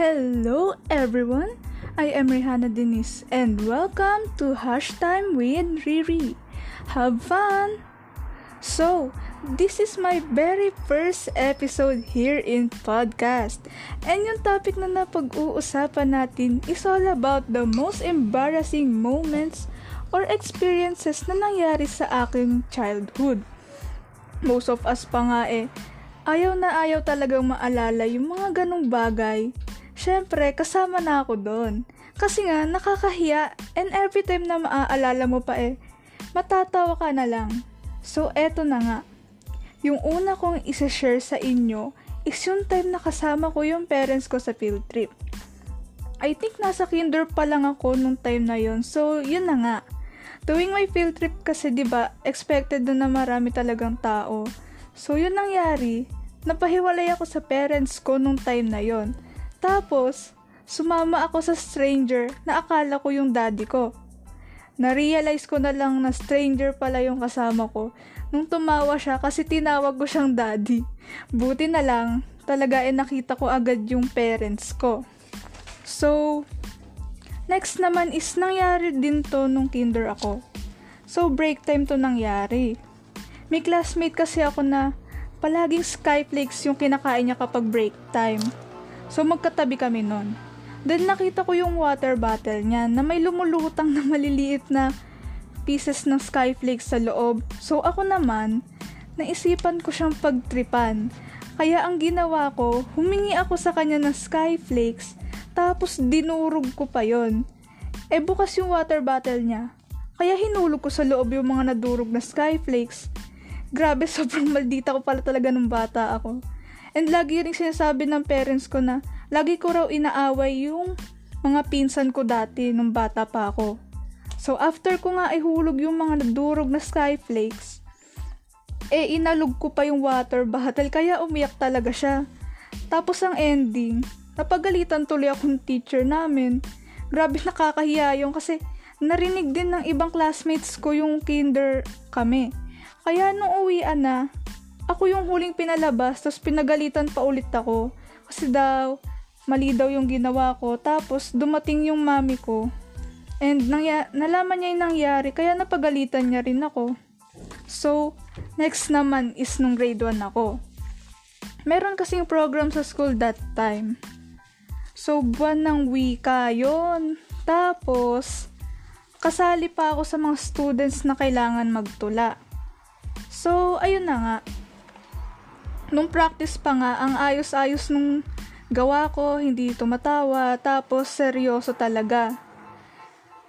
Hello everyone, I am Rihanna Denise and welcome to Hash Time with Riri. Have fun! So, this is my very first episode here in podcast. And yung topic na napag-uusapan natin is all about the most embarrassing moments or experiences na nangyari sa aking childhood. Most of us pa nga eh, ayaw na ayaw talagang maalala yung mga ganong bagay syempre, kasama na ako doon. Kasi nga, nakakahiya and every time na maaalala mo pa eh, matatawa ka na lang. So, eto na nga. Yung una kong isa-share sa inyo is yung time na kasama ko yung parents ko sa field trip. I think nasa kinder pa lang ako nung time na yon So, yun na nga. Tuwing may field trip kasi 'di ba, expected na na marami talagang tao. So, yun nangyari. Napahiwalay ako sa parents ko nung time na yon. Tapos, sumama ako sa stranger na akala ko yung daddy ko. Na-realize ko na lang na stranger pala yung kasama ko nung tumawa siya kasi tinawag ko siyang daddy. Buti na lang, talaga eh nakita ko agad yung parents ko. So, next naman is nangyari din to nung kinder ako. So, break time to nangyari. May classmate kasi ako na palaging skyflakes yung kinakain niya kapag break time. So magkatabi kami nun. Then nakita ko yung water bottle niya na may lumulutang na maliliit na pieces ng skyflakes sa loob. So ako naman, naisipan ko siyang pagtripan. Kaya ang ginawa ko, humingi ako sa kanya ng skyflakes, tapos dinurog ko pa yon. E bukas yung water bottle niya. Kaya hinulog ko sa loob yung mga nadurog na skyflakes. Grabe, sobrang maldita ko pala talaga nung bata ako. And lagi rin sinasabi ng parents ko na lagi ko raw inaaway yung mga pinsan ko dati nung bata pa ako. So after ko nga ihulog yung mga nadurog na skyflakes, eh inalog ko pa yung water bottle kaya umiyak talaga siya. Tapos ang ending, napagalitan tuloy akong teacher namin. Grabe nakakahiya yung kasi narinig din ng ibang classmates ko yung kinder kami. Kaya nung uwian na, ako yung huling pinalabas, tapos pinagalitan pa ulit ako. Kasi daw, mali daw yung ginawa ko. Tapos, dumating yung mami ko. And nangya- nalaman niya yung nangyari, kaya napagalitan niya rin ako. So, next naman is nung grade 1 ako. Meron kasing program sa school that time. So, buwan ng wika yon Tapos, kasali pa ako sa mga students na kailangan magtula. So, ayun na nga nung practice pa nga, ang ayos-ayos nung gawa ko, hindi tumatawa, tapos seryoso talaga.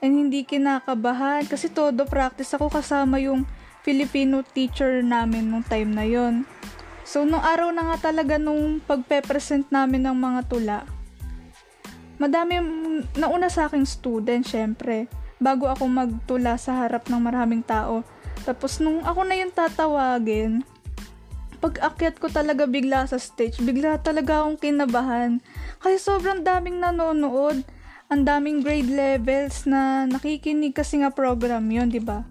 And hindi kinakabahan kasi todo practice ako kasama yung Filipino teacher namin nung time na yon. So, nung araw na nga talaga nung pagpe-present namin ng mga tula, madami nauna sa aking student, syempre, bago ako magtula sa harap ng maraming tao. Tapos, nung ako na yung tatawagin, pag akyat ko talaga bigla sa stage, bigla talaga akong kinabahan. Kasi sobrang daming nanonood. Ang daming grade levels na nakikinig kasi nga program yon di ba?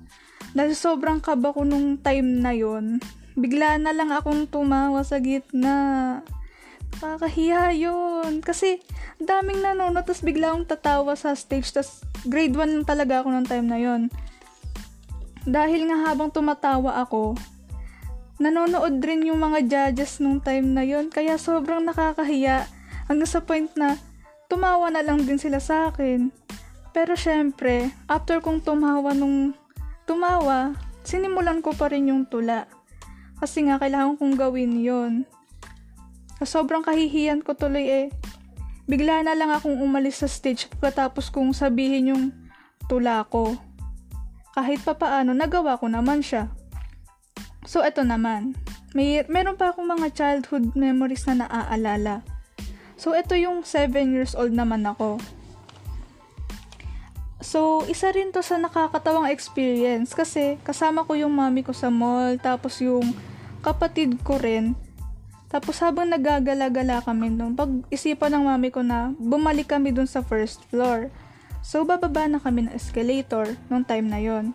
Dahil sobrang kaba ko nung time na yon bigla na lang akong tumawa sa gitna. Kakahiya yun. Kasi, daming nanonood, tapos bigla akong tatawa sa stage, tapos grade 1 lang talaga ako nung time na yon Dahil nga habang tumatawa ako, nanonood rin yung mga judges nung time na yon kaya sobrang nakakahiya hanggang sa point na tumawa na lang din sila sa akin. Pero syempre, after kong tumawa nung tumawa, sinimulan ko pa rin yung tula. Kasi nga, kailangan kong gawin yon Sobrang kahihiyan ko tuloy eh. Bigla na lang akong umalis sa stage pagkatapos kong sabihin yung tula ko. Kahit pa paano, nagawa ko naman siya. So, ito naman. May, meron pa akong mga childhood memories na naaalala. So, ito yung 7 years old naman ako. So, isa rin to sa nakakatawang experience kasi kasama ko yung mami ko sa mall, tapos yung kapatid ko rin. Tapos habang nagagala-gala kami doon, pag-isipan ng mami ko na bumalik kami doon sa first floor. So, bababa na kami ng escalator nung time na yon.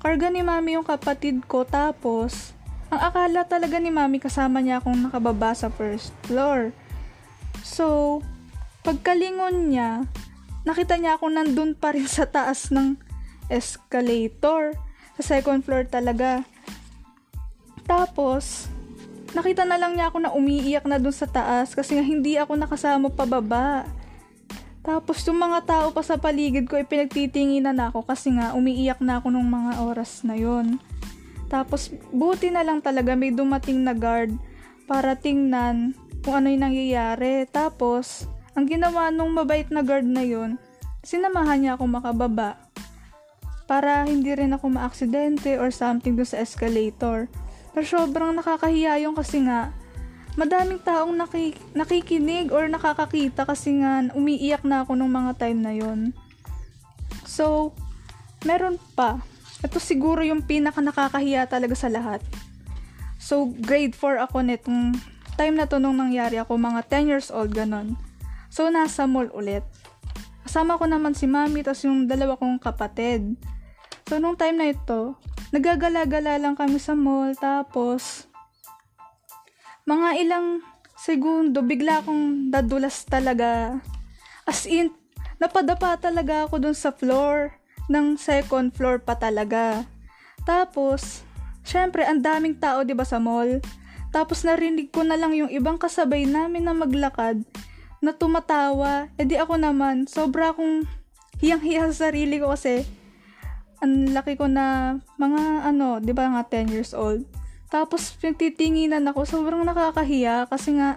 Karga ni mami yung kapatid ko, tapos ang akala talaga ni mami kasama niya akong nakababa sa first floor. So, pagkalingon niya, nakita niya ako nandun pa rin sa taas ng escalator. Sa second floor talaga. Tapos, nakita na lang niya ako na umiiyak na dun sa taas kasi nga hindi ako nakasama pababa. Tapos yung mga tao pa sa paligid ko ay pinagtitinginan ako kasi nga umiiyak na ako nung mga oras na yon. Tapos buti na lang talaga may dumating na guard para tingnan kung ano yung nangyayari. Tapos ang ginawa nung mabait na guard na yon, sinamahan niya ako makababa para hindi rin ako maaksidente or something dun sa escalator. Pero sobrang nakakahiya yung kasi nga, madaming taong nakik- nakikinig or nakakakita kasi nga umiiyak na ako nung mga time na yon. So, meron pa. Ito siguro yung pinaka nakakahiya talaga sa lahat. So, grade 4 ako nitong time na to nung nangyari ako, mga 10 years old, ganon. So, nasa mall ulit. Kasama ko naman si mami, tapos yung dalawa kong kapatid. So, nung time na ito, nagagala-gala lang kami sa mall, tapos, mga ilang segundo, bigla akong dadulas talaga. As in, napadapa talaga ako dun sa floor, ng second floor pa talaga. Tapos, syempre, ang daming tao, di ba, sa mall? Tapos, narinig ko na lang yung ibang kasabay namin na maglakad, na tumatawa. E di ako naman, sobra akong hiyang-hiya sa sarili ko kasi, ang laki ko na mga ano, 'di ba nga 10 years old. Tapos pinagtitinginan ako, sobrang nakakahiya kasi nga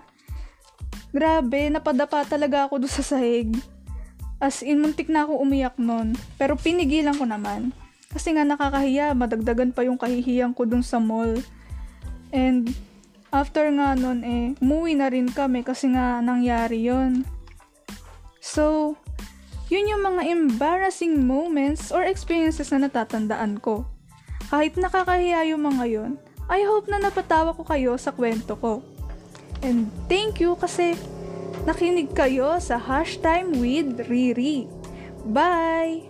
grabe, napadapa talaga ako doon sa sahig. As in, muntik na ako umiyak nun. Pero pinigilan ko naman. Kasi nga nakakahiya, madagdagan pa yung kahihiyan ko dun sa mall. And after nga nun eh, umuwi na rin kami kasi nga nangyari yon So, yun yung mga embarrassing moments or experiences na natatandaan ko. Kahit nakakahiya yung mga yun, I hope na napatawa ko kayo sa kwento ko. And thank you kasi nakinig kayo sa Hashtime with Riri. Bye!